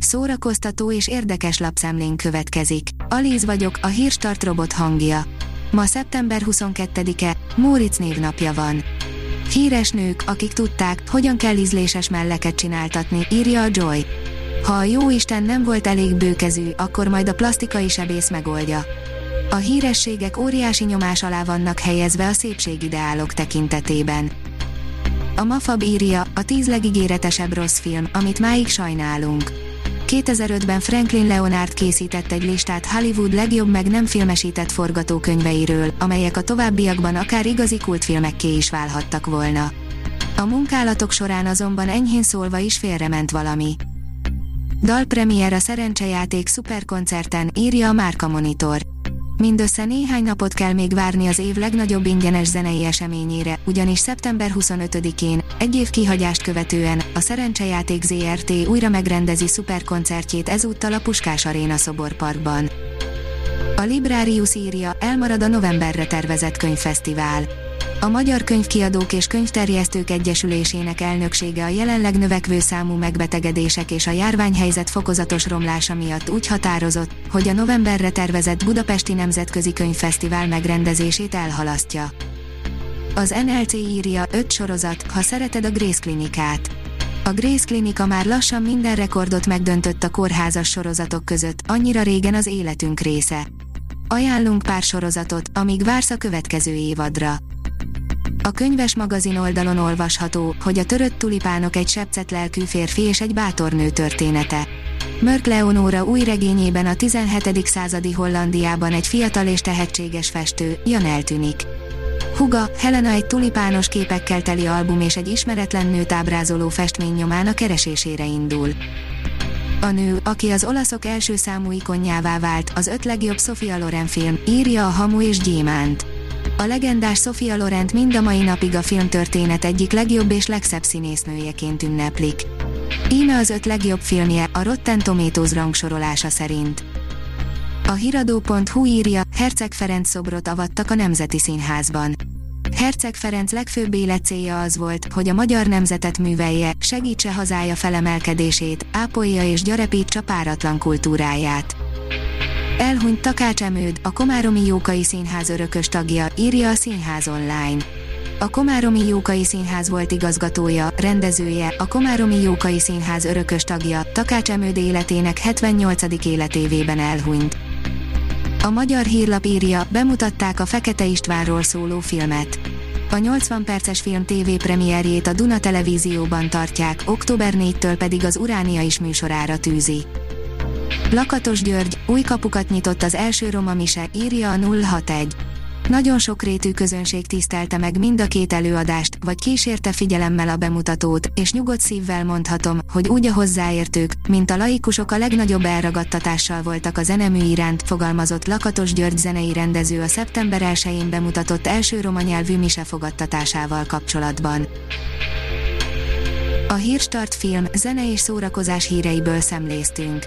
Szórakoztató és érdekes lapszemlén következik. Alíz vagyok, a hírstart robot hangja. Ma szeptember 22-e, Móricz névnapja van. Híres nők, akik tudták, hogyan kell ízléses melleket csináltatni, írja a Joy. Ha a jó Isten nem volt elég bőkezű, akkor majd a plastikai sebész megoldja. A hírességek óriási nyomás alá vannak helyezve a szépségideálok tekintetében. A Mafab írja, a tíz legígéretesebb rossz film, amit máig sajnálunk. 2005-ben Franklin Leonard készített egy listát Hollywood legjobb meg nem filmesített forgatókönyveiről, amelyek a továbbiakban akár igazi kultfilmekké is válhattak volna. A munkálatok során azonban enyhén szólva is félrement valami. Dalpremier a szerencsejáték szuperkoncerten, írja a Márka Monitor. Mindössze néhány napot kell még várni az év legnagyobb ingyenes zenei eseményére, ugyanis szeptember 25-én, egy év kihagyást követően, a Szerencsejáték ZRT újra megrendezi szuperkoncertjét ezúttal a Puskás Aréna szoborparkban. A Librarius írja, elmarad a novemberre tervezett könyvfesztivál. A Magyar Könyvkiadók és Könyvterjesztők Egyesülésének elnöksége a jelenleg növekvő számú megbetegedések és a járványhelyzet fokozatos romlása miatt úgy határozott, hogy a novemberre tervezett Budapesti Nemzetközi Könyvfesztivál megrendezését elhalasztja. Az NLC írja 5 sorozat, ha szereted a Grace Klinikát. A Grace Klinika már lassan minden rekordot megdöntött a kórházas sorozatok között, annyira régen az életünk része. Ajánlunk pár sorozatot, amíg vársz a következő évadra. A könyves magazin oldalon olvasható, hogy a törött tulipánok egy sepcet lelkű férfi és egy bátor nő története. Mörk Leonóra új regényében a 17. századi Hollandiában egy fiatal és tehetséges festő, Jan eltűnik. Huga, Helena egy tulipános képekkel teli album és egy ismeretlen nőt ábrázoló festmény nyomán a keresésére indul. A nő, aki az olaszok első számú ikonjává vált, az öt legjobb Sofia Loren film, írja a Hamu és Gyémánt. A legendás Sofia Lorent mind a mai napig a filmtörténet egyik legjobb és legszebb színésznőjeként ünneplik. Íme az öt legjobb filmje, a Rotten Tomatoes rangsorolása szerint. A hiradó.hu írja, Herceg Ferenc szobrot avattak a Nemzeti Színházban. Herceg Ferenc legfőbb életcélja az volt, hogy a magyar nemzetet művelje, segítse hazája felemelkedését, ápolja és gyarepítsa páratlan kultúráját. Elhunyt Takács Emőd, a Komáromi Jókai Színház örökös tagja, írja a Színház online. A Komáromi Jókai Színház volt igazgatója, rendezője, a Komáromi Jókai Színház örökös tagja, Takács Emőd életének 78. életévében elhunyt. A magyar hírlap írja, bemutatták a Fekete Istvánról szóló filmet. A 80 perces film TV premierjét a Duna Televízióban tartják, október 4-től pedig az Uránia is műsorára tűzi. Lakatos György, új kapukat nyitott az első Roma Mise, írja a 061. Nagyon sokrétű közönség tisztelte meg mind a két előadást, vagy kísérte figyelemmel a bemutatót, és nyugodt szívvel mondhatom, hogy úgy a hozzáértők, mint a laikusok a legnagyobb elragadtatással voltak a zenemű iránt, fogalmazott Lakatos György zenei rendező a szeptember 1-én bemutatott első roma nyelvű mise fogadtatásával kapcsolatban. A Hírstart film, zene és szórakozás híreiből szemléztünk.